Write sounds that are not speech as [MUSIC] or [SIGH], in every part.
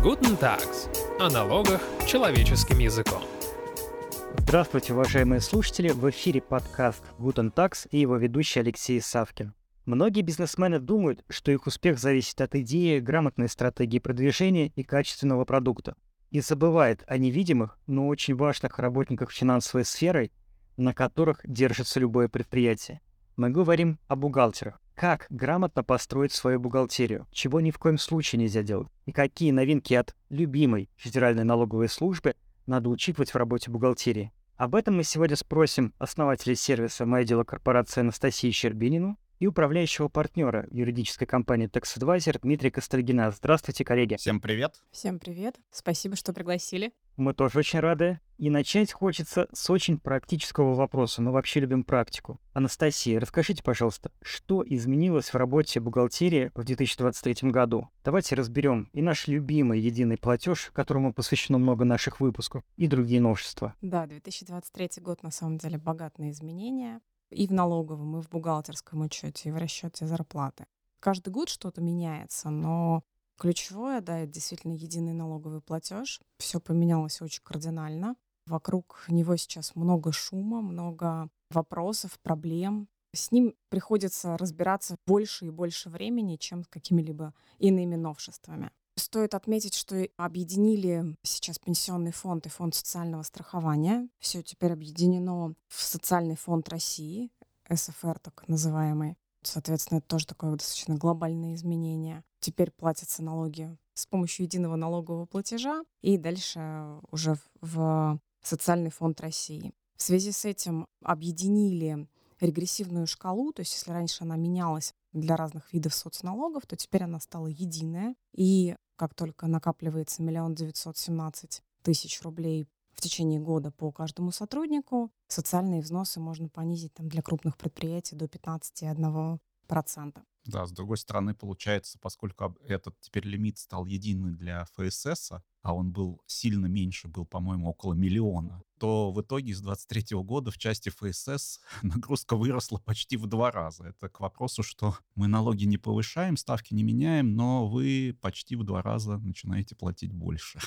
Guten Tags. О налогах человеческим языком. Здравствуйте, уважаемые слушатели! В эфире подкаст Guten Tax и его ведущий Алексей Савкин. Многие бизнесмены думают, что их успех зависит от идеи, грамотной стратегии продвижения и качественного продукта. И забывают о невидимых, но очень важных работниках финансовой сферы, на которых держится любое предприятие. Мы говорим о бухгалтерах. Как грамотно построить свою бухгалтерию, чего ни в коем случае нельзя делать, и какие новинки от любимой Федеральной налоговой службы надо учитывать в работе бухгалтерии. Об этом мы сегодня спросим основателя сервиса «Мое дело корпорации» Анастасии Щербинину и управляющего партнера юридической компании Tax Advisor Дмитрия Костальгина. Здравствуйте, коллеги. Всем привет. Всем привет. Спасибо, что пригласили. Мы тоже очень рады. И начать хочется с очень практического вопроса. Мы вообще любим практику. Анастасия, расскажите, пожалуйста, что изменилось в работе бухгалтерии в 2023 году? Давайте разберем и наш любимый единый платеж, которому посвящено много наших выпусков, и другие новшества. Да, 2023 год на самом деле богат на изменения. И в налоговом, и в бухгалтерском учете, и в расчете зарплаты. Каждый год что-то меняется, но Ключевое, да, это действительно единый налоговый платеж. Все поменялось очень кардинально. Вокруг него сейчас много шума, много вопросов, проблем. С ним приходится разбираться больше и больше времени, чем с какими-либо иными новшествами. Стоит отметить, что объединили сейчас пенсионный фонд и фонд социального страхования. Все теперь объединено в социальный фонд России, СФР так называемый. Соответственно, это тоже такое достаточно глобальное изменение. Теперь платятся налоги с помощью единого налогового платежа и дальше уже в социальный фонд России. В связи с этим объединили регрессивную шкалу, то есть если раньше она менялась для разных видов соцналогов, то теперь она стала единая. И как только накапливается миллион девятьсот семнадцать тысяч рублей в течение года по каждому сотруднику, социальные взносы можно понизить там, для крупных предприятий до 15,1%. Да, с другой стороны, получается, поскольку этот теперь лимит стал единый для ФСС, а он был сильно меньше, был, по-моему, около миллиона, то в итоге с 23 года в части ФСС [LAUGHS] нагрузка выросла почти в два раза. Это к вопросу, что мы налоги не повышаем, ставки не меняем, но вы почти в два раза начинаете платить больше.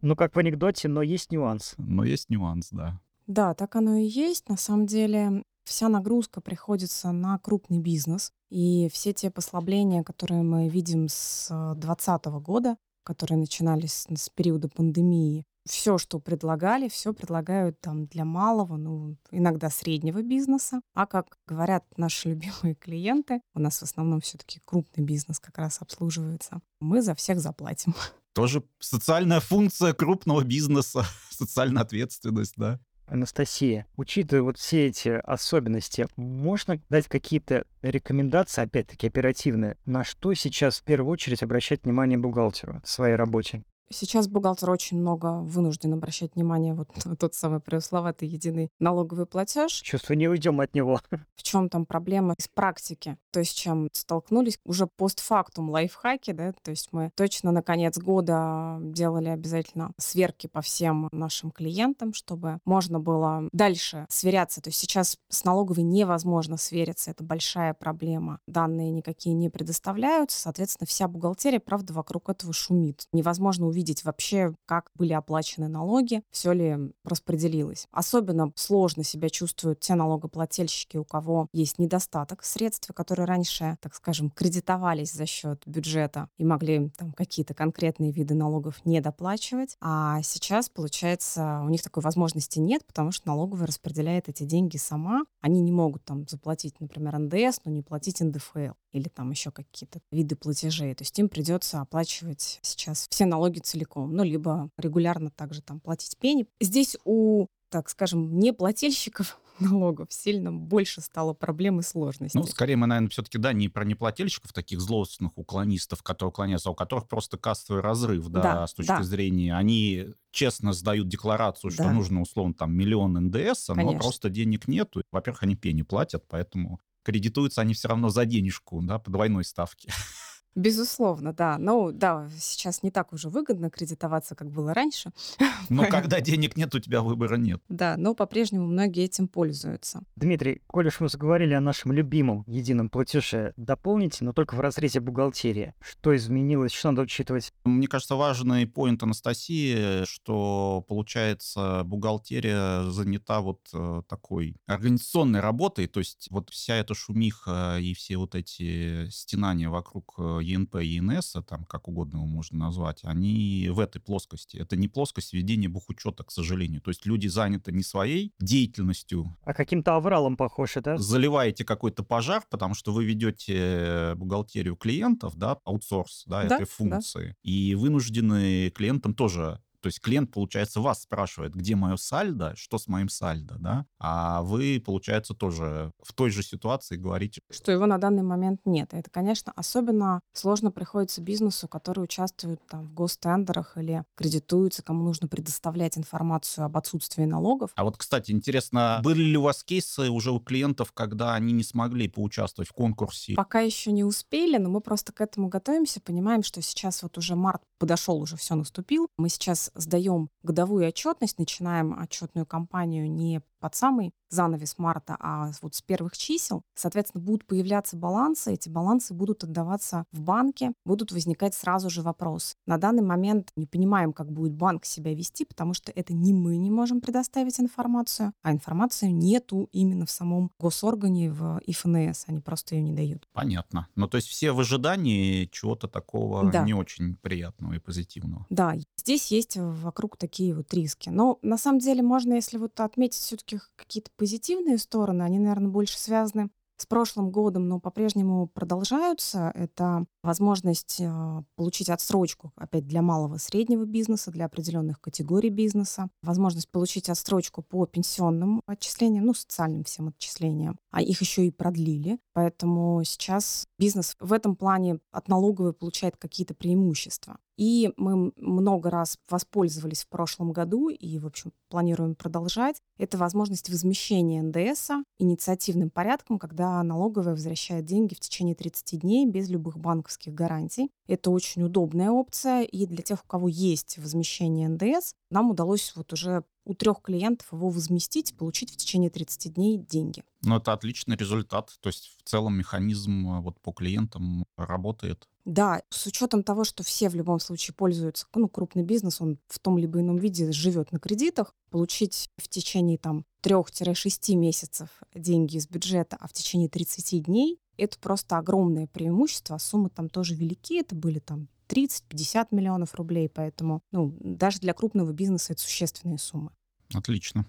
Ну, как в анекдоте, но есть нюанс. Но есть нюанс, да. Да, так оно и есть. На самом деле вся нагрузка приходится на крупный бизнес. И все те послабления, которые мы видим с 2020 года, которые начинались с периода пандемии, все, что предлагали, все предлагают там для малого, ну, иногда среднего бизнеса. А как говорят наши [LAUGHS] любимые клиенты, у нас в основном все-таки крупный бизнес как раз обслуживается, мы за всех заплатим. Тоже социальная функция крупного бизнеса, [LAUGHS] социальная ответственность, да. Анастасия, учитывая вот все эти особенности, можно дать какие-то рекомендации, опять-таки оперативные, на что сейчас в первую очередь обращать внимание бухгалтеру в своей работе? Сейчас бухгалтер очень много вынужден обращать внимание вот на тот самый преусловатый единый налоговый платеж. Чувство, не уйдем от него. [LAUGHS] В чем там проблема из практики? То есть, чем столкнулись уже постфактум лайфхаки, да, то есть мы точно на конец года делали обязательно сверки по всем нашим клиентам, чтобы можно было дальше сверяться. То есть сейчас с налоговой невозможно свериться, это большая проблема. Данные никакие не предоставляются, соответственно, вся бухгалтерия, правда, вокруг этого шумит. Невозможно увидеть увидеть вообще, как были оплачены налоги, все ли распределилось. Особенно сложно себя чувствуют те налогоплательщики, у кого есть недостаток средств, которые раньше, так скажем, кредитовались за счет бюджета и могли там какие-то конкретные виды налогов не доплачивать. А сейчас, получается, у них такой возможности нет, потому что налоговая распределяет эти деньги сама. Они не могут там заплатить, например, НДС, но не платить НДФЛ или там еще какие-то виды платежей. То есть им придется оплачивать сейчас все налоги целиком, ну, либо регулярно также там платить пени. Здесь у так скажем, неплательщиков [LAUGHS] налогов сильно больше стало проблем и сложностей. Ну, скорее мы, наверное, все-таки, да, не про неплательщиков, таких злостных уклонистов, которые уклоняются, а у которых просто кассовый разрыв, да, да с точки да. зрения, они честно сдают декларацию, что да. нужно, условно, там, миллион НДС, Конечно. но просто денег нету. Во-первых, они пени платят, поэтому кредитуются они все равно за денежку, да, по двойной ставке. [LAUGHS] Безусловно, да. Ну, да, сейчас не так уже выгодно кредитоваться, как было раньше. [LAUGHS] Но когда денег нет, у тебя выбора нет. Да, но по-прежнему многие этим пользуются. Дмитрий, коль уж мы заговорили о нашем любимом едином платеже, дополните, но только в разрезе бухгалтерии. Что изменилось, что надо учитывать? Мне кажется, важный поинт Анастасии, что, получается, бухгалтерия занята вот э, такой организационной работой, то есть вот вся эта шумиха и все вот эти стенания вокруг э, ЕНП и ЕНС, там как угодно его можно назвать, они в этой плоскости. Это не плоскость ведения бухучета, к сожалению. То есть люди заняты не своей деятельностью. А каким-то авралом похоже, да? Заливаете какой-то пожар, потому что вы ведете бухгалтерию клиентов, да, аутсорс, да, Да, этой да. функции. И вынуждены клиентам тоже то есть клиент, получается, вас спрашивает, где мое сальдо, что с моим сальдо, да, а вы, получается, тоже в той же ситуации говорите, Что его на данный момент нет. И Это, конечно, особенно сложно приходится бизнесу, который участвует там, в гостендерах или кредитуется, кому нужно предоставлять информацию об отсутствии налогов. А вот, кстати, интересно, были ли у вас кейсы уже у клиентов, когда они не смогли поучаствовать в конкурсе? Пока еще не успели, но мы просто к этому готовимся, понимаем, что сейчас вот уже март подошел, уже все наступил. Мы сейчас сдаем годовую отчетность, начинаем отчетную кампанию не под самый занавес марта, а вот с первых чисел. Соответственно, будут появляться балансы, эти балансы будут отдаваться в банке, будут возникать сразу же вопросы. На данный момент не понимаем, как будет банк себя вести, потому что это не мы не можем предоставить информацию, а информацию нету именно в самом госоргане, в ИФНС, они просто ее не дают. Понятно. Ну, то есть все в ожидании чего-то такого Да. не очень приятного и позитивного. Да, здесь есть вокруг такие вот риски. Но на самом деле можно, если вот отметить все-таки какие-то позитивные стороны, они, наверное, больше связаны с прошлым годом, но по-прежнему продолжаются. Это возможность э, получить отсрочку, опять, для малого и среднего бизнеса, для определенных категорий бизнеса, возможность получить отсрочку по пенсионным отчислениям, ну, социальным всем отчислениям, а их еще и продлили. Поэтому сейчас бизнес в этом плане от налоговой получает какие-то преимущества. И мы много раз воспользовались в прошлом году и, в общем, планируем продолжать. Это возможность возмещения НДС инициативным порядком, когда налоговая возвращает деньги в течение 30 дней без любых банковских гарантий. Это очень удобная опция, и для тех, у кого есть возмещение НДС, нам удалось вот уже у трех клиентов его возместить, получить в течение 30 дней деньги. Ну, это отличный результат. То есть в целом механизм э, вот по клиентам работает. Да, с учетом того, что все в любом случае пользуются, ну, крупный бизнес, он в том либо ином виде живет на кредитах, получить в течение там 3-6 месяцев деньги из бюджета, а в течение 30 дней, это просто огромное преимущество, суммы там тоже велики, это были там 30-50 миллионов рублей, поэтому, ну, даже для крупного бизнеса это существенные суммы. Отлично.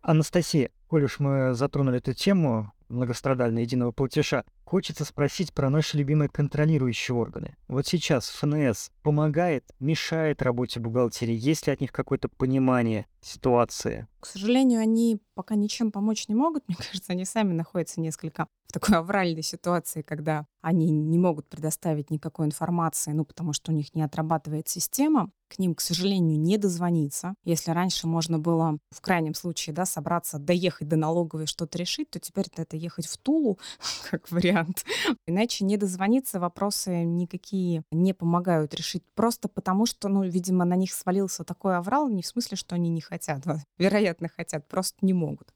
Анастасия, коль уж мы затронули эту тему многострадального единого платежа, хочется спросить про наши любимые контролирующие органы. Вот сейчас ФНС помогает, мешает работе бухгалтерии? Есть ли от них какое-то понимание ситуации? К сожалению, они пока ничем помочь не могут. [LAUGHS] Мне кажется, они сами находятся несколько в такой авральной ситуации, когда они не могут предоставить никакой информации, ну, потому что у них не отрабатывает система. К ним, к сожалению, не дозвониться. Если раньше можно было в крайнем случае да, собраться, доехать до налоговой, что-то решить, то теперь это ехать в Тулу, [LAUGHS] как вариант. [LAUGHS] Иначе не дозвониться, вопросы никакие не помогают решить. Просто потому, что, ну, видимо, на них свалился такой аврал, не в смысле, что они не хотят. [LAUGHS] Вероятно, хотят, просто не могут.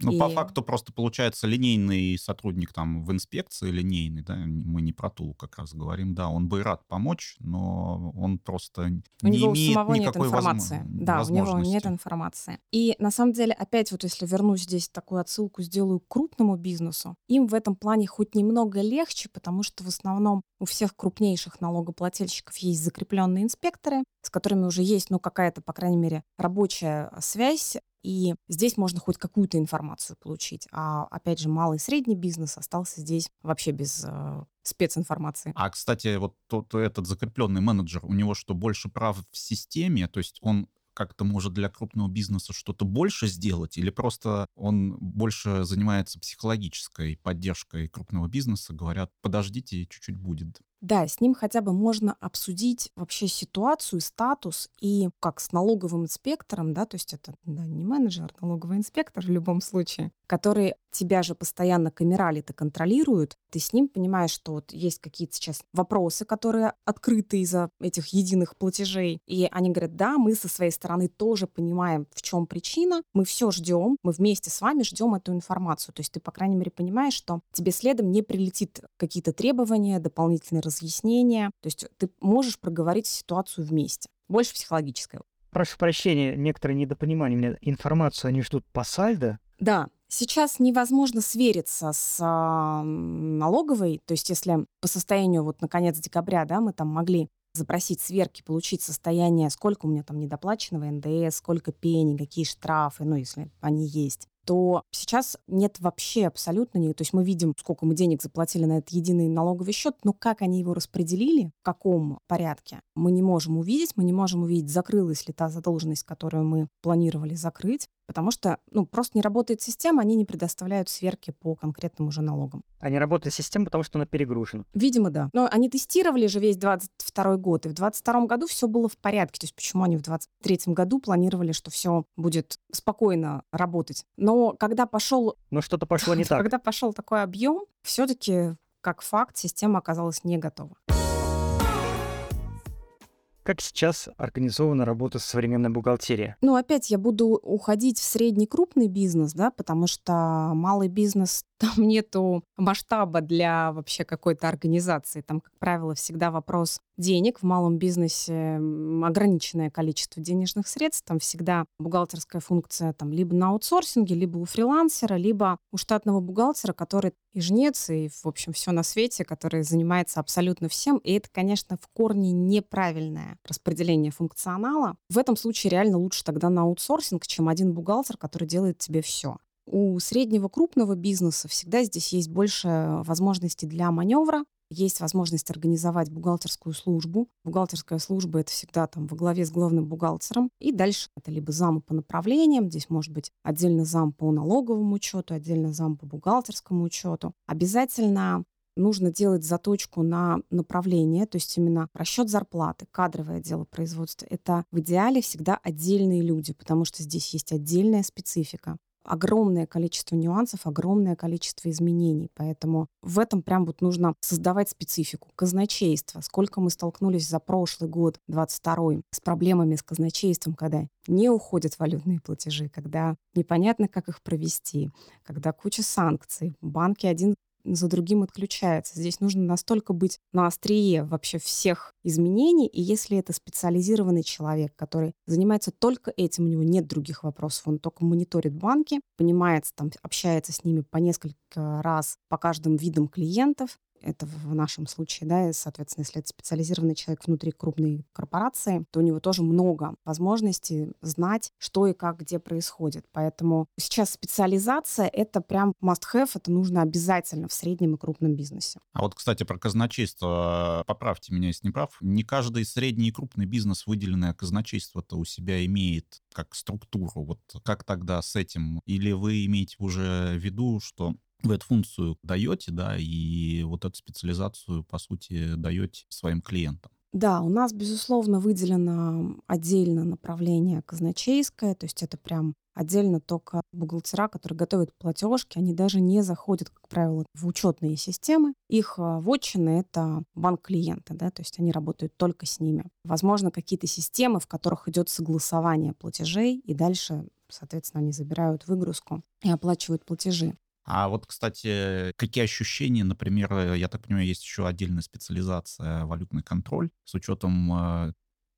Ну, по И- факту просто получается линейный сотрудник там в инспекции, линейный, да, мы не про Тулу как раз говорим, да, он бы и рад помочь, но он просто У не него у имеет самого нет никакой возможно- информации. Да, у него нет возможности. информации. И на самом деле, опять вот если вернусь здесь, такую отсылку сделаю к крупному бизнесу, им в этом плане хоть немного легче, потому что в основном у всех крупнейших налогоплательщиков есть закрепленные инспекторы, с которыми уже есть, ну, какая-то, по крайней мере, рабочая связь, и здесь можно хоть какую-то информацию получить. А, опять же, малый и средний бизнес остался здесь вообще без э, специнформации. А, кстати, вот тот этот закрепленный менеджер, у него что, больше прав в системе? То есть он как-то может для крупного бизнеса что-то больше сделать? Или просто он больше занимается психологической поддержкой крупного бизнеса? Говорят, подождите, чуть-чуть будет. Да, с ним хотя бы можно обсудить вообще ситуацию, статус и как с налоговым инспектором, да, то есть это да, не менеджер, а налоговый инспектор в любом случае, который тебя же постоянно камерали-то контролируют, ты с ним понимаешь, что вот есть какие-то сейчас вопросы, которые открыты из-за этих единых платежей, и они говорят, да, мы со своей стороны тоже понимаем, в чем причина, мы все ждем, мы вместе с вами ждем эту информацию. То есть ты, по крайней мере, понимаешь, что тебе следом не прилетит какие-то требования, дополнительные разъяснения. То есть ты можешь проговорить ситуацию вместе. Больше психологическое. Прошу прощения, некоторые недопонимания. Информацию они ждут по сальдо? Да, Сейчас невозможно свериться с а, налоговой, то есть если по состоянию вот на конец декабря, да, мы там могли запросить сверки, получить состояние, сколько у меня там недоплаченного НДС, сколько пени, какие штрафы, ну, если они есть то сейчас нет вообще абсолютно ни. То есть мы видим, сколько мы денег заплатили на этот единый налоговый счет, но как они его распределили, в каком порядке, мы не можем увидеть. Мы не можем увидеть, закрылась ли та задолженность, которую мы планировали закрыть потому что ну, просто не работает система, они не предоставляют сверки по конкретным уже налогам. А не работает система, потому что она перегружена? Видимо, да. Но они тестировали же весь 22 год, и в 22 году все было в порядке. То есть почему они в 23 году планировали, что все будет спокойно работать? Но когда пошел... Но что-то пошло [LAUGHS] не так. Когда пошел такой объем, все-таки как факт система оказалась не готова. Как сейчас организована работа с современной бухгалтерией? Ну, опять я буду уходить в средний крупный бизнес, да, потому что малый бизнес [LAUGHS] там нету масштаба для вообще какой-то организации. Там, как правило, всегда вопрос денег. В малом бизнесе ограниченное количество денежных средств. Там всегда бухгалтерская функция там либо на аутсорсинге, либо у фрилансера, либо у штатного бухгалтера, который и жнец, и, в общем, все на свете, который занимается абсолютно всем. И это, конечно, в корне неправильное распределение функционала. В этом случае реально лучше тогда на аутсорсинг, чем один бухгалтер, который делает тебе все. У среднего крупного бизнеса всегда здесь есть больше возможностей для маневра, есть возможность организовать бухгалтерскую службу. Бухгалтерская служба — это всегда там во главе с главным бухгалтером. И дальше это либо зам по направлениям, здесь может быть отдельно зам по налоговому учету, отдельно зам по бухгалтерскому учету. Обязательно нужно делать заточку на направление, то есть именно расчет зарплаты, кадровое дело производства. Это в идеале всегда отдельные люди, потому что здесь есть отдельная специфика огромное количество нюансов, огромное количество изменений. Поэтому в этом прям вот нужно создавать специфику. Казначейство. Сколько мы столкнулись за прошлый год, 22 с проблемами с казначейством, когда не уходят валютные платежи, когда непонятно, как их провести, когда куча санкций. Банки один за другим отключается. Здесь нужно настолько быть на острие вообще всех изменений, и если это специализированный человек, который занимается только этим, у него нет других вопросов, он только мониторит банки, понимает, там, общается с ними по несколько раз по каждым видам клиентов, это в нашем случае, да, и, соответственно, если это специализированный человек внутри крупной корпорации, то у него тоже много возможностей знать, что и как где происходит. Поэтому сейчас специализация — это прям must-have, это нужно обязательно в среднем и крупном бизнесе. А вот, кстати, про казначейство, поправьте меня, если не прав, не каждый средний и крупный бизнес выделенное казначейство-то у себя имеет как структуру. Вот как тогда с этим? Или вы имеете уже в виду, что вы эту функцию даете, да, и вот эту специализацию, по сути, даете своим клиентам. Да, у нас, безусловно, выделено отдельно направление казначейское, то есть это прям отдельно только бухгалтера, которые готовят платежки, они даже не заходят, как правило, в учетные системы. Их а, вотчины — это банк клиента, да, то есть они работают только с ними. Возможно, какие-то системы, в которых идет согласование платежей, и дальше соответственно, они забирают выгрузку и оплачивают платежи. А вот, кстати, какие ощущения, например, э, я так понимаю, есть еще отдельная специализация валютный контроль с учетом э,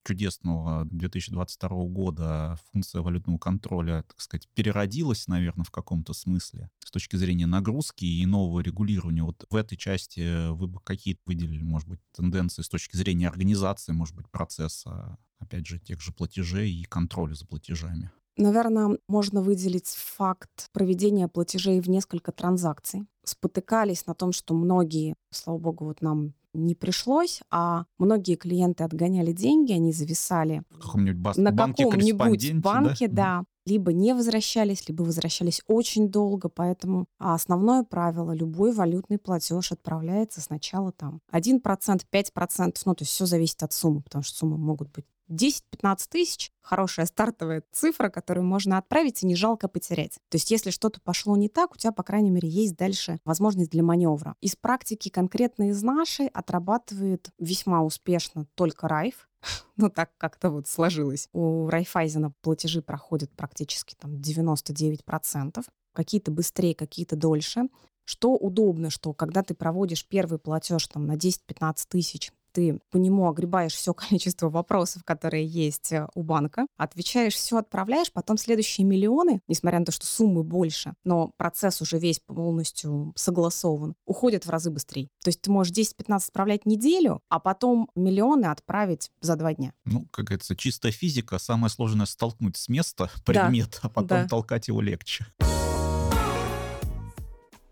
чудесного 2022 года функция валютного контроля, так сказать, переродилась, наверное, в каком-то смысле с точки зрения нагрузки и нового регулирования. Вот в этой части вы бы какие-то выделили, может быть, тенденции с точки зрения организации, может быть, процесса, опять же, тех же платежей и контроля за платежами? Наверное, можно выделить факт проведения платежей в несколько транзакций. Спотыкались на том, что многие, слава богу, вот нам не пришлось, а многие клиенты отгоняли деньги, они зависали каком-нибудь бас- на каком-нибудь банке, да? да, либо не возвращались, либо возвращались очень долго, поэтому основное правило, любой валютный платеж отправляется сначала там 1%, 5%, ну то есть все зависит от суммы, потому что суммы могут быть 10-15 тысяч — хорошая стартовая цифра, которую можно отправить и не жалко потерять. То есть если что-то пошло не так, у тебя, по крайней мере, есть дальше возможность для маневра. Из практики конкретно из нашей отрабатывает весьма успешно только Райф. [LAUGHS] ну, так как-то вот сложилось. У Райфайзена платежи проходят практически там 99%. Какие-то быстрее, какие-то дольше. Что удобно, что когда ты проводишь первый платеж там, на 10-15 тысяч, ты по нему огребаешь все количество вопросов, которые есть э, у банка, отвечаешь, все отправляешь, потом следующие миллионы, несмотря на то, что суммы больше, но процесс уже весь полностью согласован, уходят в разы быстрее. То есть ты можешь 10-15 отправлять неделю, а потом миллионы отправить за два дня. Ну, как говорится, чистая физика, самое сложное столкнуть с места предмет, да. а потом да. толкать его легче.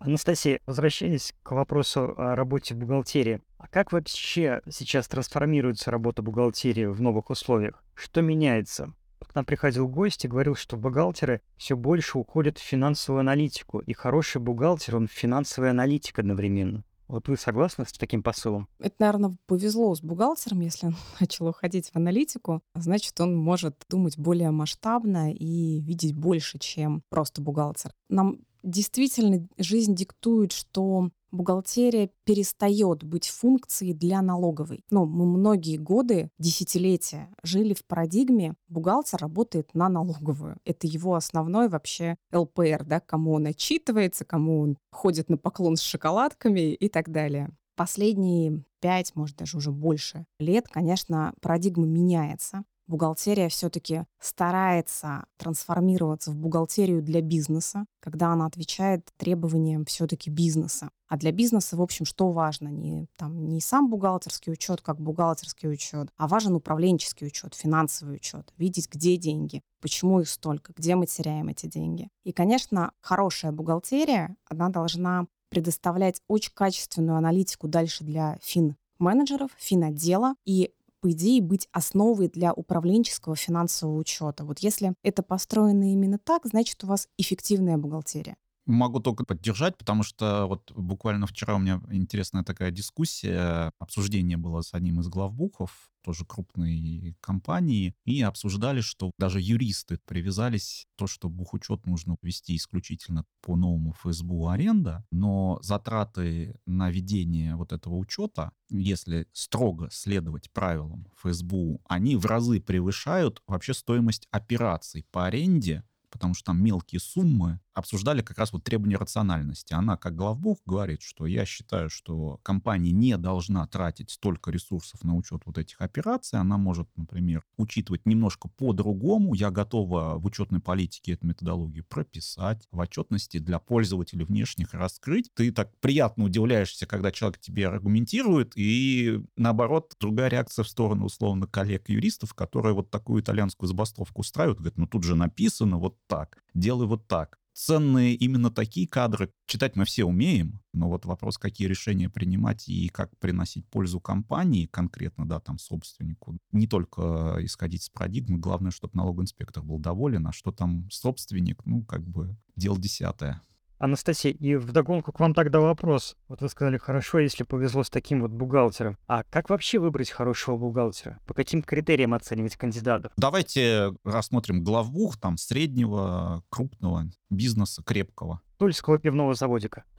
Анастасия, возвращаясь к вопросу о работе в бухгалтерии. А как вообще сейчас трансформируется работа бухгалтерии в новых условиях? Что меняется? К нам приходил гость и говорил, что бухгалтеры все больше уходят в финансовую аналитику, и хороший бухгалтер, он финансовый аналитик одновременно. Вот вы согласны с таким посылом? Это, наверное, повезло с бухгалтером, если он [LAUGHS] начал уходить в аналитику. Значит, он может думать более масштабно и видеть больше, чем просто бухгалтер. Нам действительно жизнь диктует, что бухгалтерия перестает быть функцией для налоговой. Но мы многие годы, десятилетия жили в парадигме, бухгалтер работает на налоговую. Это его основной вообще ЛПР, да, кому он отчитывается, кому он ходит на поклон с шоколадками и так далее. Последние пять, может даже уже больше лет, конечно, парадигма меняется бухгалтерия все-таки старается трансформироваться в бухгалтерию для бизнеса, когда она отвечает требованиям все-таки бизнеса. А для бизнеса, в общем, что важно? Не, там, не сам бухгалтерский учет, как бухгалтерский учет, а важен управленческий учет, финансовый учет, видеть, где деньги, почему их столько, где мы теряем эти деньги. И, конечно, хорошая бухгалтерия, она должна предоставлять очень качественную аналитику дальше для фин менеджеров, финотдела и по идее, быть основой для управленческого финансового учета. Вот если это построено именно так, значит, у вас эффективная бухгалтерия. Могу только поддержать, потому что вот буквально вчера у меня интересная такая дискуссия, обсуждение было с одним из главбухов, тоже крупной компании, и обсуждали, что даже юристы привязались то, что бухучет нужно вести исключительно по новому ФСБУ аренда, но затраты на ведение вот этого учета, если строго следовать правилам ФСБУ, они в разы превышают вообще стоимость операций по аренде потому что там мелкие суммы, обсуждали как раз вот требования рациональности. Она, как главбух, говорит, что я считаю, что компания не должна тратить столько ресурсов на учет вот этих операций. Она может, например, учитывать немножко по-другому. Я готова в учетной политике эту методологию прописать, в отчетности для пользователей внешних раскрыть. Ты так приятно удивляешься, когда человек тебе аргументирует, и наоборот, другая реакция в сторону, условно, коллег-юристов, которые вот такую итальянскую забастовку устраивают, говорят, ну тут же написано вот так, делай вот так. Ценные именно такие кадры. Читать мы все умеем, но вот вопрос, какие решения принимать и как приносить пользу компании конкретно, да, там, собственнику. Не только исходить с парадигмы, главное, чтобы налоговый инспектор был доволен, а что там собственник, ну, как бы, дело десятое. Анастасия, и вдогонку к вам тогда вопрос. Вот вы сказали, хорошо, если повезло с таким вот бухгалтером. А как вообще выбрать хорошего бухгалтера? По каким критериям оценивать кандидатов? Давайте рассмотрим главбух там среднего, крупного бизнеса, крепкого. Тульского пивного заводика. [LAUGHS]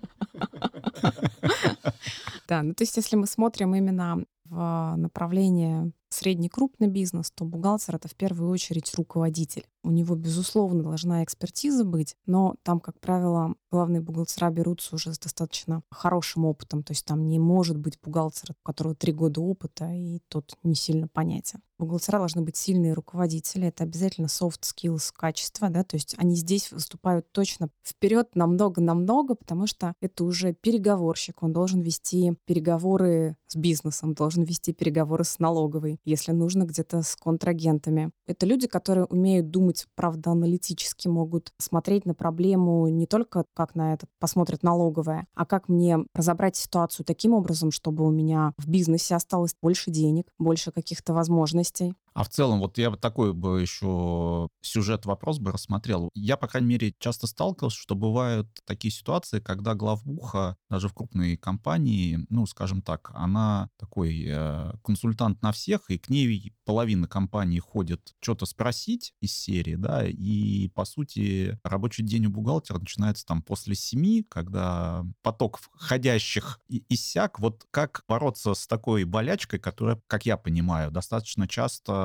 Да, ну то есть если мы смотрим именно в направлении средний крупный бизнес, то бухгалтер это в первую очередь руководитель. У него, безусловно, должна экспертиза быть, но там, как правило, главные бухгалтера берутся уже с достаточно хорошим опытом. То есть там не может быть бухгалтера, у которого три года опыта, и тот не сильно понятен. Бухгалтера должны быть сильные руководители. Это обязательно soft skills, качество, да, то есть они здесь выступают точно вперед намного-намного, потому что это уже переговорщик, он должен вести переговоры с бизнесом, должен вести переговоры с налоговой, если нужно где-то с контрагентами. Это люди, которые умеют думать, правда, аналитически, могут смотреть на проблему не только как на это посмотрит налоговая, а как мне разобрать ситуацию таким образом, чтобы у меня в бизнесе осталось больше денег, больше каких-то возможностей. А в целом, вот я бы такой бы еще сюжет-вопрос бы рассмотрел. Я, по крайней мере, часто сталкивался, что бывают такие ситуации, когда главбуха даже в крупной компании, ну, скажем так, она такой э, консультант на всех, и к ней половина компании ходит что-то спросить из серии, да, и, по сути, рабочий день у бухгалтера начинается там после семи, когда поток входящих иссяк. Вот как бороться с такой болячкой, которая, как я понимаю, достаточно часто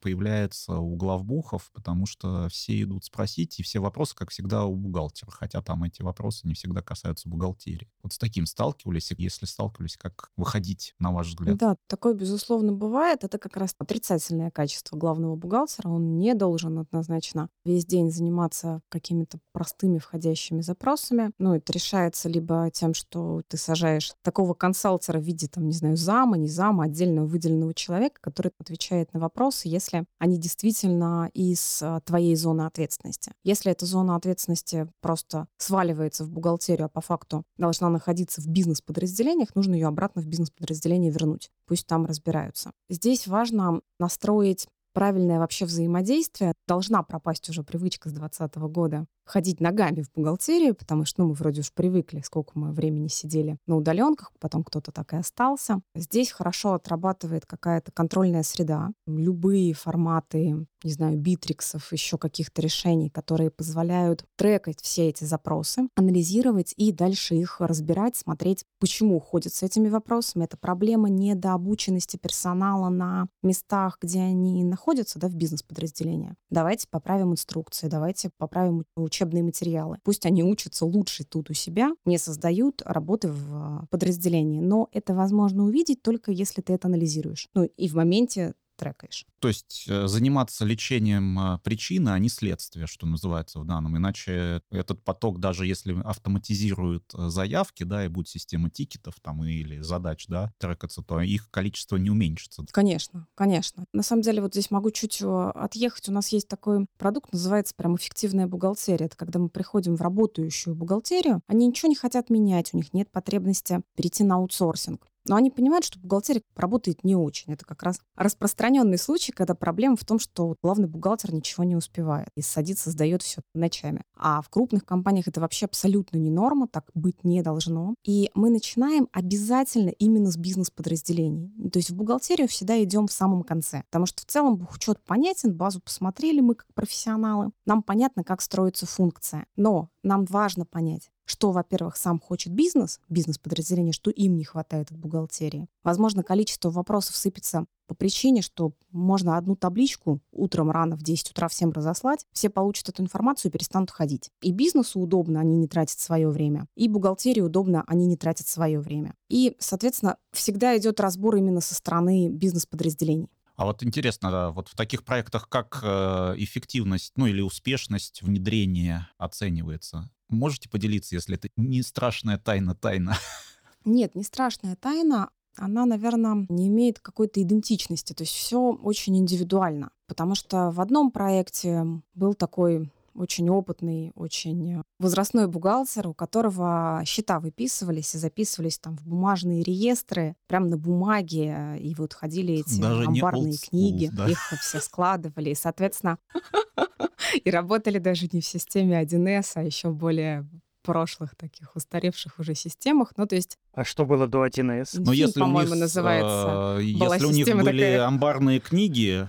появляется у главбухов, потому что все идут спросить, и все вопросы, как всегда, у бухгалтера, хотя там эти вопросы не всегда касаются бухгалтерии. Вот с таким сталкивались, если сталкивались, как выходить, на ваш взгляд? Да, такое, безусловно, бывает. Это как раз отрицательное качество главного бухгалтера. Он не должен однозначно весь день заниматься какими-то простыми входящими запросами. Ну, это решается либо тем, что ты сажаешь такого консалтера в виде, там, не знаю, зама, не зама, отдельного выделенного человека, который отвечает на вопросы, если они действительно из а, твоей зоны ответственности. Если эта зона ответственности просто сваливается в бухгалтерию, а по факту должна находиться в бизнес-подразделениях, нужно ее обратно в бизнес-подразделение вернуть. Пусть там разбираются. Здесь важно настроить правильное вообще взаимодействие. Должна пропасть уже привычка с 2020 года ходить ногами в бухгалтерию, потому что ну, мы вроде уж привыкли, сколько мы времени сидели на удаленках, потом кто-то так и остался. Здесь хорошо отрабатывает какая-то контрольная среда. Любые форматы, не знаю, битриксов, еще каких-то решений, которые позволяют трекать все эти запросы, анализировать и дальше их разбирать, смотреть, почему уходят с этими вопросами. Это проблема недообученности персонала на местах, где они находятся, да, в бизнес-подразделения. Давайте поправим инструкции, давайте поправим учебные материалы. Пусть они учатся лучше тут у себя, не создают работы в а, подразделении. Но это возможно увидеть только если ты это анализируешь. Ну и в моменте трекаешь. То есть э, заниматься лечением э, причины, а не следствия, что называется в данном. Иначе этот поток, даже если автоматизируют э, заявки, да, и будет система тикетов там или задач, да, трекаться, то их количество не уменьшится. Конечно, конечно. На самом деле вот здесь могу чуть отъехать. У нас есть такой продукт, называется прям эффективная бухгалтерия. Это когда мы приходим в работающую бухгалтерию, они ничего не хотят менять, у них нет потребности перейти на аутсорсинг. Но они понимают, что бухгалтерия работает не очень. Это как раз распространенный случай, когда проблема в том, что главный бухгалтер ничего не успевает и садится, сдает все ночами. А в крупных компаниях это вообще абсолютно не норма, так быть не должно. И мы начинаем обязательно именно с бизнес-подразделений. То есть в бухгалтерию всегда идем в самом конце, потому что в целом бухучет понятен, базу посмотрели мы как профессионалы, нам понятно, как строится функция. Но нам важно понять, что, во-первых, сам хочет бизнес, бизнес-подразделение, что им не хватает от бухгалтерии. Возможно, количество вопросов сыпется по причине, что можно одну табличку утром рано в 10 утра всем разослать, все получат эту информацию и перестанут ходить. И бизнесу удобно, они не тратят свое время, и бухгалтерии удобно, они не тратят свое время. И, соответственно, всегда идет разбор именно со стороны бизнес-подразделений. А вот интересно, вот в таких проектах как э, эффективность, ну или успешность внедрения оценивается? Можете поделиться, если это не страшная тайна тайна? [LAUGHS] Нет, не страшная тайна. Она, наверное, не имеет какой-то идентичности. То есть все очень индивидуально. Потому что в одном проекте был такой очень опытный, очень возрастной бухгалтер, у которого счета выписывались и записывались там в бумажные реестры, прямо на бумаге, и вот ходили эти Даже амбарные книги, да? их все складывали, и, соответственно, [LAUGHS] [LAUGHS] и работали даже не в системе 1С, а еще более прошлых таких устаревших уже системах. Ну, то есть... А что было до 1С? Ну, если по-моему, называется. Э, если у них были такая... амбарные книги,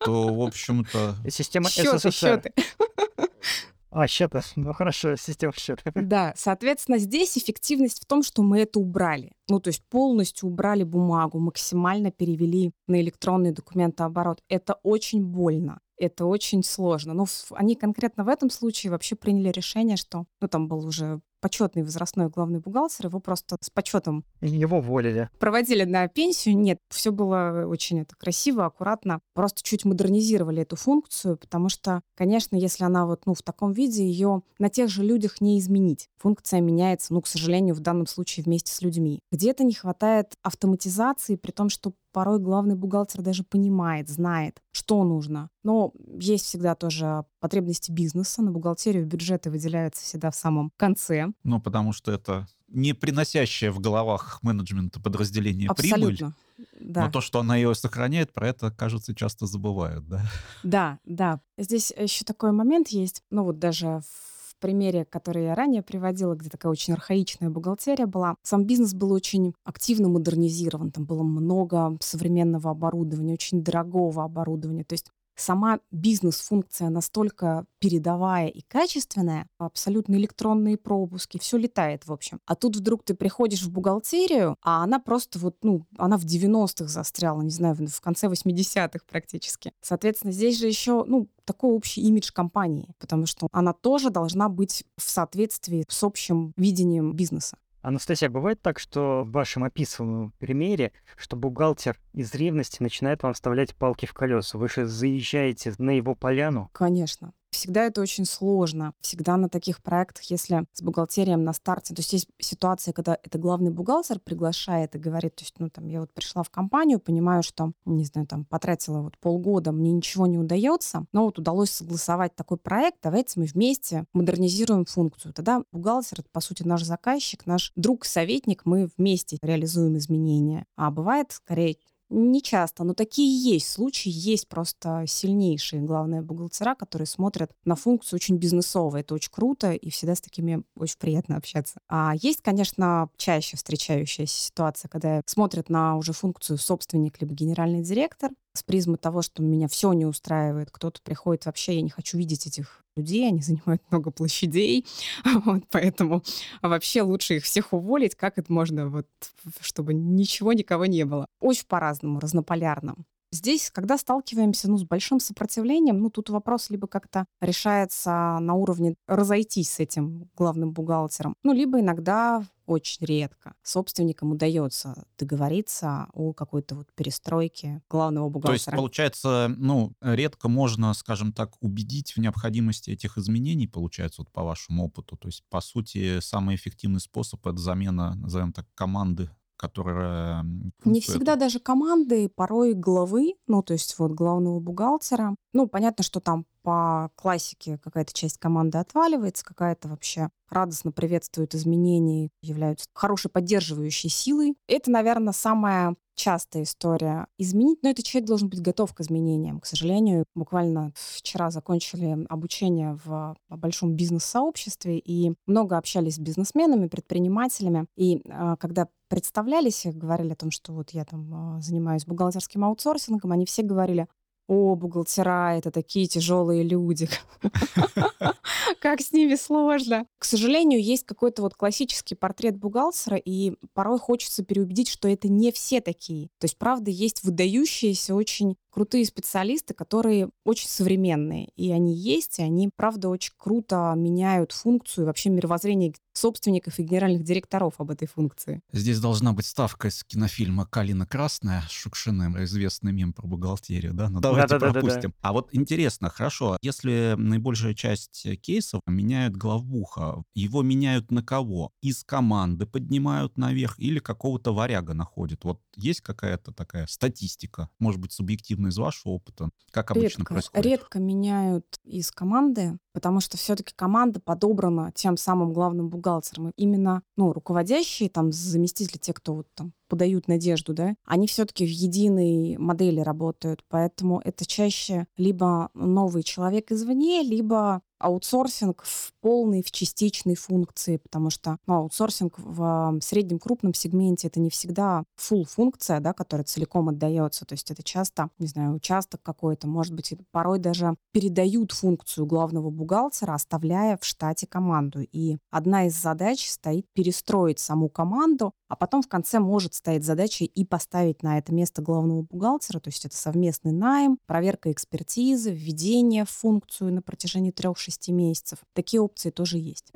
то, в общем-то... Система счеты, СССР. Счеты. А, счета. Ну хорошо, система счета. [LAUGHS] Да, соответственно, здесь эффективность в том, что мы это убрали. Ну, то есть полностью убрали бумагу, максимально перевели на электронный документооборот. Это очень больно это очень сложно. Но они конкретно в этом случае вообще приняли решение, что, ну, там был уже почетный возрастной главный бухгалтер, его просто с почетом... Его уволили. Проводили на пенсию. Нет, все было очень это красиво, аккуратно. Просто чуть модернизировали эту функцию, потому что, конечно, если она вот ну, в таком виде, ее на тех же людях не изменить. Функция меняется, ну, к сожалению, в данном случае вместе с людьми. Где-то не хватает автоматизации, при том, что порой главный бухгалтер даже понимает, знает, что нужно. Но есть всегда тоже потребности бизнеса. На бухгалтерию бюджеты выделяются всегда в самом конце. Ну, потому что это не приносящая в головах менеджмента подразделения Абсолютно. прибыль. Да. Но то, что она ее сохраняет, про это, кажется, часто забывают, да? Да, да. Здесь еще такой момент есть. Ну вот даже в примере, который я ранее приводила, где такая очень архаичная бухгалтерия была, сам бизнес был очень активно модернизирован. Там было много современного оборудования, очень дорогого оборудования. То есть сама бизнес-функция настолько передовая и качественная, абсолютно электронные пропуски, все летает, в общем. А тут вдруг ты приходишь в бухгалтерию, а она просто вот, ну, она в 90-х застряла, не знаю, в конце 80-х практически. Соответственно, здесь же еще, ну, такой общий имидж компании, потому что она тоже должна быть в соответствии с общим видением бизнеса. Анастасия, бывает так, что в вашем описанном примере, что бухгалтер из ревности начинает вам вставлять палки в колеса? Вы же заезжаете на его поляну? Конечно. Всегда это очень сложно. Всегда на таких проектах, если с бухгалтерием на старте, то есть есть ситуация, когда это главный бухгалтер приглашает и говорит, то есть, ну, там, я вот пришла в компанию, понимаю, что, не знаю, там, потратила вот полгода, мне ничего не удается, но вот удалось согласовать такой проект, давайте мы вместе модернизируем функцию. Тогда бухгалтер, это, по сути, наш заказчик, наш друг-советник, мы вместе реализуем изменения. А бывает, скорее, не часто, но такие есть случаи, есть просто сильнейшие главные бухгалтера, которые смотрят на функцию очень бизнесово. Это очень круто, и всегда с такими очень приятно общаться. А есть, конечно, чаще встречающаяся ситуация, когда смотрят на уже функцию собственник либо генеральный директор, с призмы того, что меня все не устраивает. Кто-то приходит вообще, я не хочу видеть этих людей, они [LAUGHS] занимают много площадей, [LAUGHS] вот, поэтому вообще лучше их всех уволить, как это можно, вот, чтобы ничего, никого не было. Очень по-разному, разнополярно. Здесь, когда сталкиваемся ну, с большим сопротивлением, ну, тут вопрос либо как-то решается на уровне разойтись с этим главным бухгалтером, ну, либо иногда очень редко собственникам удается договориться о какой-то вот перестройке главного бухгалтера. То есть, получается, ну, редко можно, скажем так, убедить в необходимости этих изменений, получается, вот по вашему опыту. То есть, по сути, самый эффективный способ — это замена, назовем так, команды которая... Не всегда даже команды, порой главы, ну, то есть вот главного бухгалтера. Ну, понятно, что там по классике какая-то часть команды отваливается, какая-то вообще радостно приветствует изменения, являются хорошей поддерживающей силой. Это, наверное, самая частая история изменить, но этот человек должен быть готов к изменениям. К сожалению, буквально вчера закончили обучение в большом бизнес-сообществе и много общались с бизнесменами, предпринимателями. И э, когда представлялись и говорили о том, что вот я там э, занимаюсь бухгалтерским аутсорсингом, они все говорили, о, бухгалтера — это такие тяжелые люди. [LAUGHS] Как с ними сложно. К сожалению, есть какой-то вот классический портрет бухгалтера, и порой хочется переубедить, что это не все такие. То есть, правда, есть выдающиеся, очень крутые специалисты, которые очень современные. И они есть, и они, правда, очень круто меняют функцию и вообще мировоззрение собственников и генеральных директоров об этой функции. Здесь должна быть ставка из кинофильма «Калина красная» с Шукшиным, известный мем про бухгалтерию, да? Ну, давайте да, да, пропустим. Да, да, да. А вот интересно, хорошо, если наибольшая часть кейсов меняют главбуха, его меняют на кого? Из команды поднимают наверх или какого-то варяга находят? Вот есть какая-то такая статистика, может быть, субъективная из вашего опыта? Как обычно редко, происходит? Редко меняют из команды, потому что все-таки команда подобрана тем самым главным бухгалтером. Именно ну, руководящие, там, заместители, те, кто вот там подают надежду, да, они все-таки в единой модели работают, поэтому это чаще либо новый человек извне, либо аутсорсинг в полной, в частичной функции, потому что ну, аутсорсинг в среднем крупном сегменте это не всегда full функция, да, которая целиком отдается. То есть это часто, не знаю, участок какой-то, может быть, порой даже передают функцию главного бухгалтера, оставляя в штате команду. И одна из задач стоит перестроить саму команду, а потом в конце может стоять задача и поставить на это место главного бухгалтера, то есть это совместный найм, проверка экспертизы, введение в функцию на протяжении 3-6 месяцев. Такие опции тоже есть.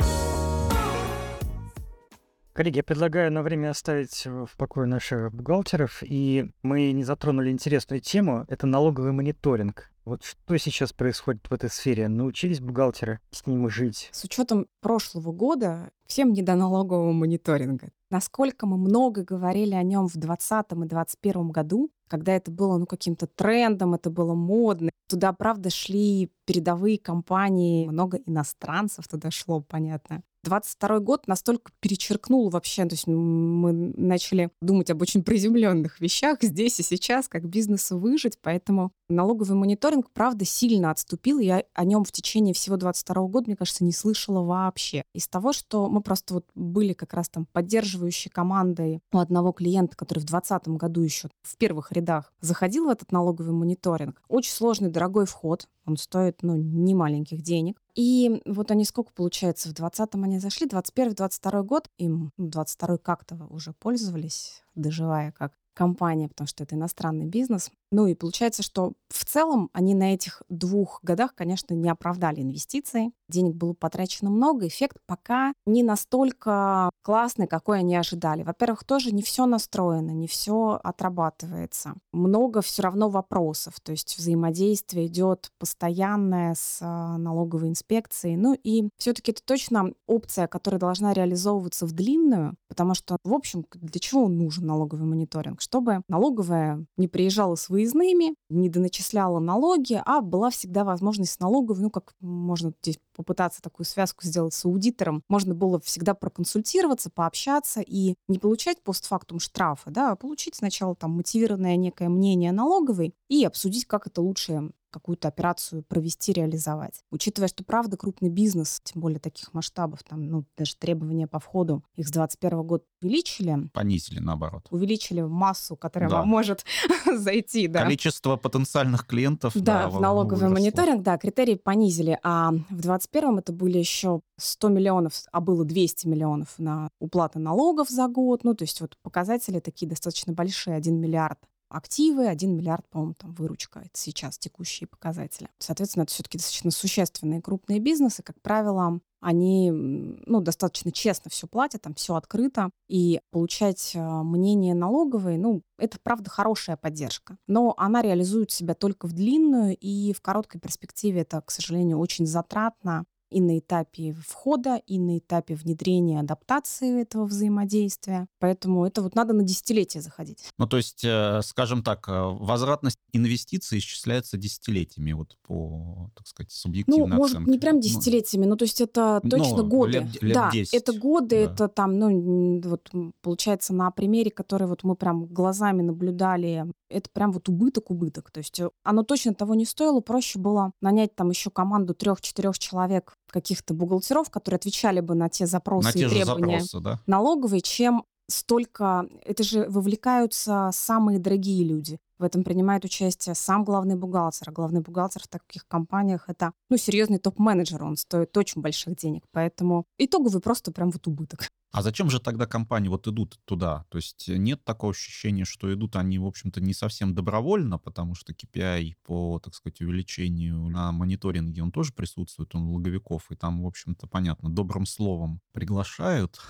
Коллеги, я предлагаю на время оставить в покое наших бухгалтеров, и мы не затронули интересную тему, это налоговый мониторинг. Вот что сейчас происходит в этой сфере? Научились бухгалтеры с ним жить? С учетом прошлого года всем не до налогового мониторинга. Насколько мы много говорили о нем в 2020 и 2021 году, когда это было ну, каким-то трендом, это было модно. Туда, правда, шли передовые компании, много иностранцев туда шло, понятно. 22 год настолько перечеркнул вообще, то есть мы начали думать об очень приземленных вещах здесь и сейчас, как бизнесу выжить, поэтому налоговый мониторинг, правда, сильно отступил, я о нем в течение всего 22 года, мне кажется, не слышала вообще. Из того, что мы просто вот были как раз там поддерживающей командой у одного клиента, который в 2020 году еще в первых рядах заходил в этот налоговый мониторинг, очень сложный, дорогой вход, он стоит, ну, не маленьких денег. И вот они сколько, получается, в 20-м они зашли, 21-22 год, им 22-й как-то уже пользовались, доживая как компания, потому что это иностранный бизнес. Ну и получается, что в целом они на этих двух годах, конечно, не оправдали инвестиции. Денег было потрачено много, эффект пока не настолько классный, какой они ожидали. Во-первых, тоже не все настроено, не все отрабатывается. Много все равно вопросов, то есть взаимодействие идет постоянное с а, налоговой инспекцией. Ну и все-таки это точно опция, которая должна реализовываться в длинную, потому что, в общем, для чего нужен налоговый мониторинг? Чтобы налоговая не приезжала с выездными, не доначисляла налоги, а была всегда возможность с налоговой, ну, как можно здесь попытаться такую связку сделать с аудитором, можно было всегда проконсультироваться, пообщаться и не получать постфактум штрафы, да, а получить сначала там мотивированное некое мнение налоговой и обсудить, как это лучше какую-то операцию провести, реализовать. Учитывая, что правда крупный бизнес, тем более таких масштабов, там, ну, даже требования по входу их с 2021 года увеличили. Понизили, наоборот. Увеличили массу, которая да. может [LAUGHS] зайти. Да. Количество потенциальных клиентов. Да, да в налоговый выросло. мониторинг, да, критерии понизили. А в 2021 это были еще 100 миллионов, а было 200 миллионов на уплаты налогов за год. Ну, то есть вот показатели такие достаточно большие, 1 миллиард активы, 1 миллиард, по-моему, там выручка. Это сейчас текущие показатели. Соответственно, это все-таки достаточно существенные крупные бизнесы. Как правило, они ну, достаточно честно все платят, там все открыто. И получать а, мнение налоговой, ну, это, правда, хорошая поддержка. Но она реализует себя только в длинную, и в короткой перспективе это, к сожалению, очень затратно и на этапе входа, и на этапе внедрения, адаптации этого взаимодействия. Поэтому это вот надо на десятилетие заходить. Ну, то есть, э, скажем так, э, возвратность инвестиций исчисляется десятилетиями, вот по, так сказать, субъективной Ну, может, не прям ну, десятилетиями, ну, то есть это точно ну, годы. Лет, лет да, 10. это годы, да. это там, ну, вот получается на примере, который вот мы прям глазами наблюдали, это прям вот убыток-убыток. То есть э, оно точно того не стоило, проще было нанять там еще команду трех-четырех человек каких-то бухгалтеров, которые отвечали бы на те запросы на те и требования запросы, да? налоговые, чем столько... Это же вовлекаются самые дорогие люди. В этом принимает участие сам главный бухгалтер. А главный бухгалтер в таких компаниях — это ну, серьезный топ-менеджер, он стоит очень больших денег. Поэтому итоговый просто прям вот убыток. А зачем же тогда компании вот идут туда? То есть нет такого ощущения, что идут они, в общем-то, не совсем добровольно, потому что KPI по, так сказать, увеличению на мониторинге, он тоже присутствует, он логовиков, и там, в общем-то, понятно, добрым словом приглашают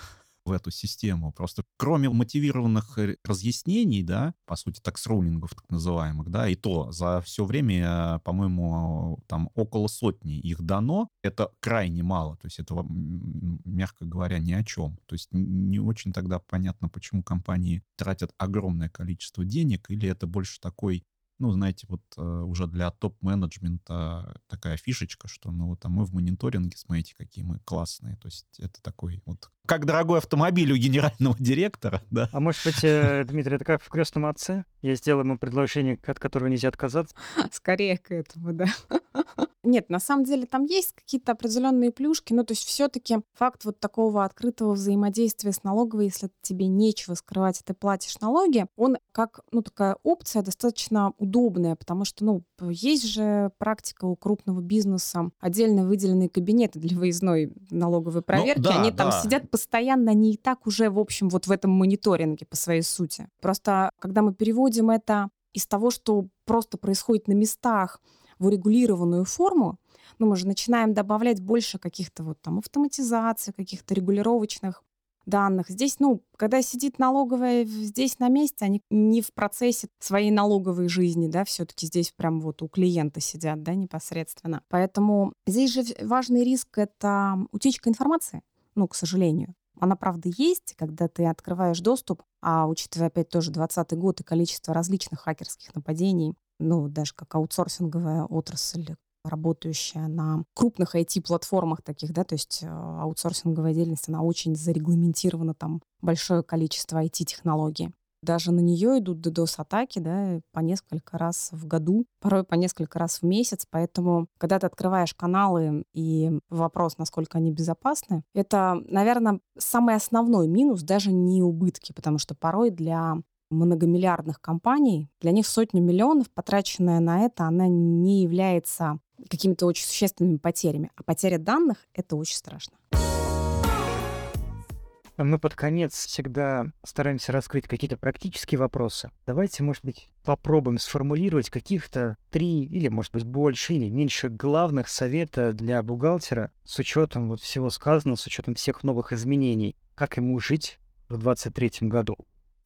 в эту систему. Просто кроме мотивированных разъяснений, да, по сути, такс-рулингов так называемых, да, и то за все время, по-моему, там около сотни их дано, это крайне мало, то есть это, мягко говоря, ни о чем. То есть не очень тогда понятно, почему компании тратят огромное количество денег, или это больше такой ну, знаете, вот э, уже для топ-менеджмента такая фишечка, что, ну, вот, а мы в мониторинге, смотрите, какие мы классные. То есть это такой вот... Как дорогой автомобиль у генерального [LAUGHS] директора, да? А может быть, э, Дмитрий, это как в «Крестном отце»? Я сделаю ему предложение, от которого нельзя отказаться? [LAUGHS] Скорее к этому, да. Нет, на самом деле там есть какие-то определенные плюшки, но то есть все-таки факт вот такого открытого взаимодействия с налоговой, если тебе нечего скрывать, и ты платишь налоги, он как, ну, такая опция достаточно удобная, потому что, ну, есть же практика у крупного бизнеса, отдельно выделенные кабинеты для выездной налоговой ну проверки, ну, да, они там да. сидят постоянно, они и так уже, в общем, вот в этом мониторинге по своей сути. Просто когда мы переводим это из того, что просто происходит на местах, в урегулированную форму, ну, мы же начинаем добавлять больше каких-то вот там автоматизации, каких-то регулировочных данных. Здесь, ну, когда сидит налоговая здесь на месте, они не в процессе своей налоговой жизни, да, все-таки здесь прям вот у клиента сидят, да, непосредственно. Поэтому здесь же важный риск — это утечка информации, ну, к сожалению Она, правда, есть, когда ты открываешь доступ, а учитывая опять тоже 20 год и количество различных хакерских нападений, ну, даже как аутсорсинговая отрасль, работающая на крупных IT-платформах таких, да, то есть э, аутсорсинговая деятельность, она очень зарегламентирована, там большое количество IT-технологий. Даже на нее идут DDoS-атаки, да, по несколько раз в году, порой по несколько раз в месяц. Поэтому, когда ты открываешь каналы и вопрос, насколько они безопасны, это, наверное, самый основной минус, даже не убытки, потому что порой для многомиллиардных компаний, для них сотни миллионов, потраченная на это, она не является какими-то очень существенными потерями. А потеря данных — это очень страшно. Мы под конец всегда стараемся раскрыть какие-то практические вопросы. Давайте, может быть, попробуем сформулировать каких-то три или, может быть, больше или меньше главных совета для бухгалтера с учетом вот всего сказанного, с учетом всех новых изменений. Как ему жить в 2023 году?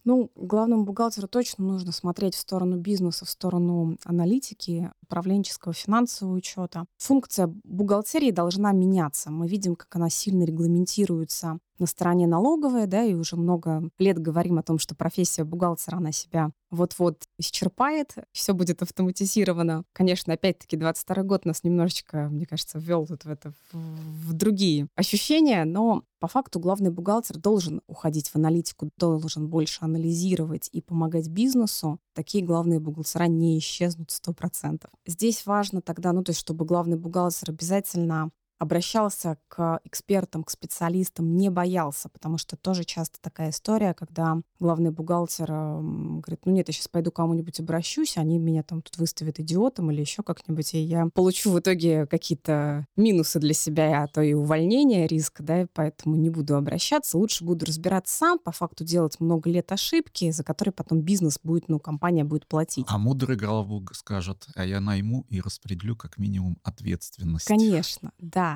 Ну, главному бухгалтеру точно нужно смотреть в сторону бизнеса, в сторону аналитики, управленческого финансового учета. Функция бухгалтерии должна меняться. Мы видим, как она сильно регламентируется на стороне налоговой, да, и уже много лет говорим о том, что профессия бухгалтера, она себя вот-вот исчерпает, все будет автоматизировано. Конечно, опять-таки, 22 год нас немножечко, мне кажется, ввел тут в это в, в другие ощущения, но по факту главный бухгалтер должен уходить в аналитику, должен больше анализировать и помогать бизнесу. Такие главные бухгалтера не исчезнут 100%. Здесь важно тогда, ну, то есть, чтобы главный бухгалтер обязательно обращался к экспертам, к специалистам, не боялся, потому что тоже часто такая история, когда главный бухгалтер э, говорит, ну нет, я сейчас пойду кому-нибудь обращусь, они меня там тут выставят идиотом или еще как-нибудь, и я получу в итоге какие-то минусы для себя, а то и увольнение, риск, да, и поэтому не буду обращаться, лучше буду разбираться сам, по факту делать много лет ошибки, за которые потом бизнес будет, ну, компания будет платить. А мудрый главбух скажет, а я найму и распределю как минимум ответственность. Конечно, да,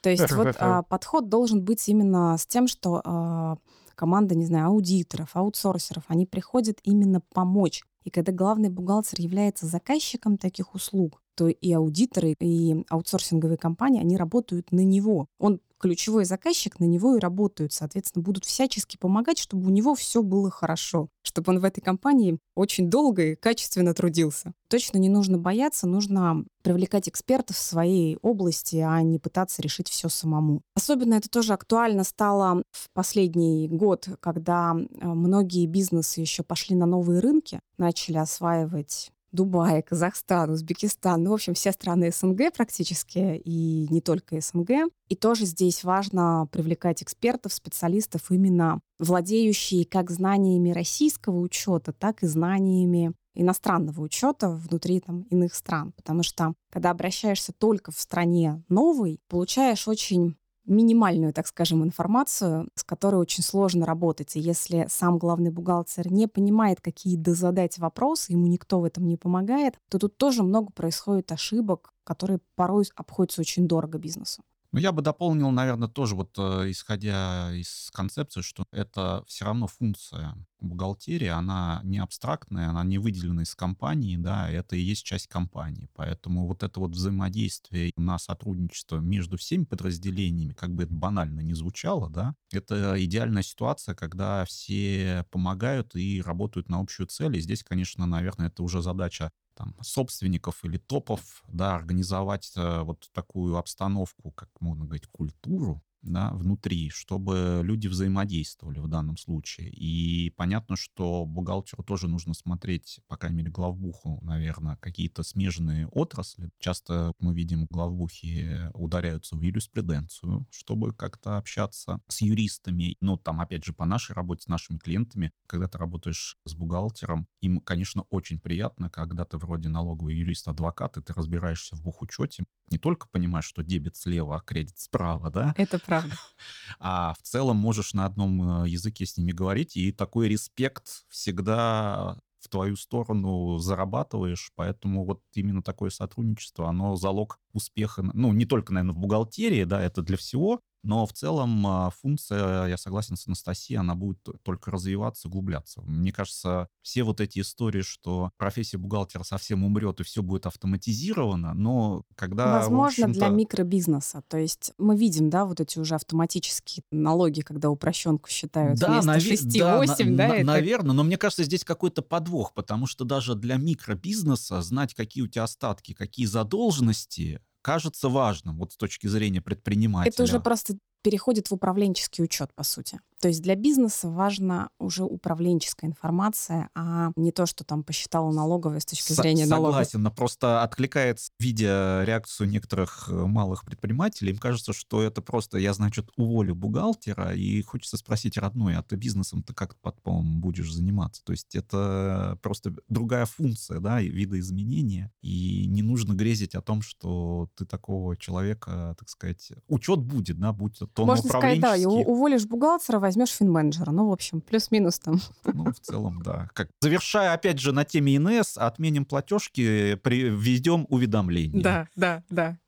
то есть вот а, подход должен быть именно с тем, что а, команда, не знаю, аудиторов, аутсорсеров, они приходят именно помочь. И когда главный бухгалтер является заказчиком таких услуг, то и аудиторы, и аутсорсинговые компании, они работают на него. Он ключевой заказчик, на него и работают. Соответственно, будут всячески помогать, чтобы у него все было хорошо, чтобы он в этой компании очень долго и качественно трудился. Точно не нужно бояться, нужно привлекать экспертов в своей области, а не пытаться решить все самому. Особенно это тоже актуально стало в последний год, когда э, многие бизнесы еще пошли на новые рынки, начали осваивать Дубай, Казахстан, Узбекистан, ну, в общем, все страны СНГ практически, и не только СНГ. И тоже здесь важно привлекать экспертов, специалистов, именно владеющие как знаниями российского учета, так и знаниями иностранного учета внутри там, иных стран. Потому что, когда обращаешься только в стране новой, получаешь очень минимальную, так скажем, информацию, с которой очень сложно работать. И если сам главный бухгалтер не понимает, какие дозадать вопросы, ему никто в этом не помогает, то тут тоже много происходит ошибок, которые порой обходятся очень дорого бизнесу. Ну, я бы дополнил, наверное, тоже вот э, исходя из концепции, что это все равно функция бухгалтерии, она не абстрактная, она не выделена из компании, да, это и есть часть компании. Поэтому вот это вот взаимодействие на сотрудничество между всеми подразделениями, как бы это банально не звучало, да, это идеальная ситуация, когда все помогают и работают на общую цель. И здесь, конечно, наверное, это уже задача там, собственников или топов, да, организовать э, вот такую обстановку, как можно говорить, культуру, да, внутри, чтобы люди взаимодействовали в данном случае. И понятно, что бухгалтеру тоже нужно смотреть, по крайней мере, главбуху, наверное, какие-то смежные отрасли. Часто мы видим, главбухи ударяются в юриспруденцию, чтобы как-то общаться с юристами. Ну, там, опять же, по нашей работе с нашими клиентами, когда ты работаешь с бухгалтером, им, конечно, очень приятно, когда ты вроде налоговый юрист-адвокат, и ты разбираешься в бухучете, не только понимаешь, что дебет слева, а кредит справа, да? Это правда. [LAUGHS] А в целом можешь на одном э, языке с ними говорить, и такой респект всегда в твою сторону зарабатываешь, поэтому вот именно такое сотрудничество, оно залог успеха, ну, не только, наверное, в бухгалтерии, да, это для всего, Но в целом а, функция, я согласен с Анастасией, она будет только развиваться, углубляться. Мне кажется, все вот эти истории, что профессия бухгалтера совсем умрет и все будет автоматизировано, но когда... Возможно, для микробизнеса. То есть мы видим, да, вот эти уже автоматические налоги, когда упрощенку считают да, вместо наве- 6-8, да, на, да? На, это... Наверное, но мне кажется, здесь какой-то подвох, потому что даже для микробизнеса знать, какие у тебя остатки, какие задолженности, кажется важным вот с точки зрения предпринимателя. Это уже просто переходит в управленческий учет, по сути. То есть для бизнеса важна уже управленческая информация, а не то, что там посчитала налоговая с точки зрения налогов. Согласен, но просто откликается, видя реакцию некоторых э, малых предпринимателей, им кажется, что это просто я, значит, уволю бухгалтера, и хочется спросить, родной, а ты бизнесом-то как потом будешь заниматься? То есть это просто другая функция, да, видоизменения, и не нужно грезить о том, что ты такого человека, так сказать, учет будет, да, будь то Можно сказать, да, уволишь бухгалтера, возьмешь финменеджера. Ну, в общем, плюс-минус там. Ну, в целом, да. Как, завершая, опять же, на теме ИНС, отменим платежки, введем уведомления. Да, да, да.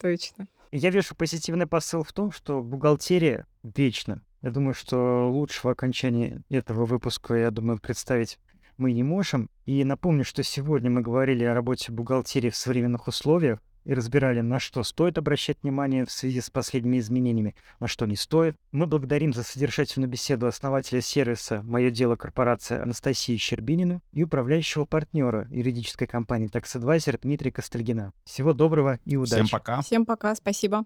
Точно. Я вижу позитивный посыл в том, что бухгалтерия вечна. Я думаю, что лучшего окончания этого выпуска, я думаю, представить мы не можем. И напомню, что сегодня мы говорили о работе бухгалтерии в современных условиях и разбирали, на что стоит обращать внимание в связи с последними изменениями, на что не стоит. Мы благодарим за содержательную беседу основателя сервиса «Мое дело корпорация» Анастасии Щербинину и управляющего партнера юридической компании Tax Advisor Дмитрия Костальгина. Всего доброго и удачи. Всем пока. Всем пока, спасибо.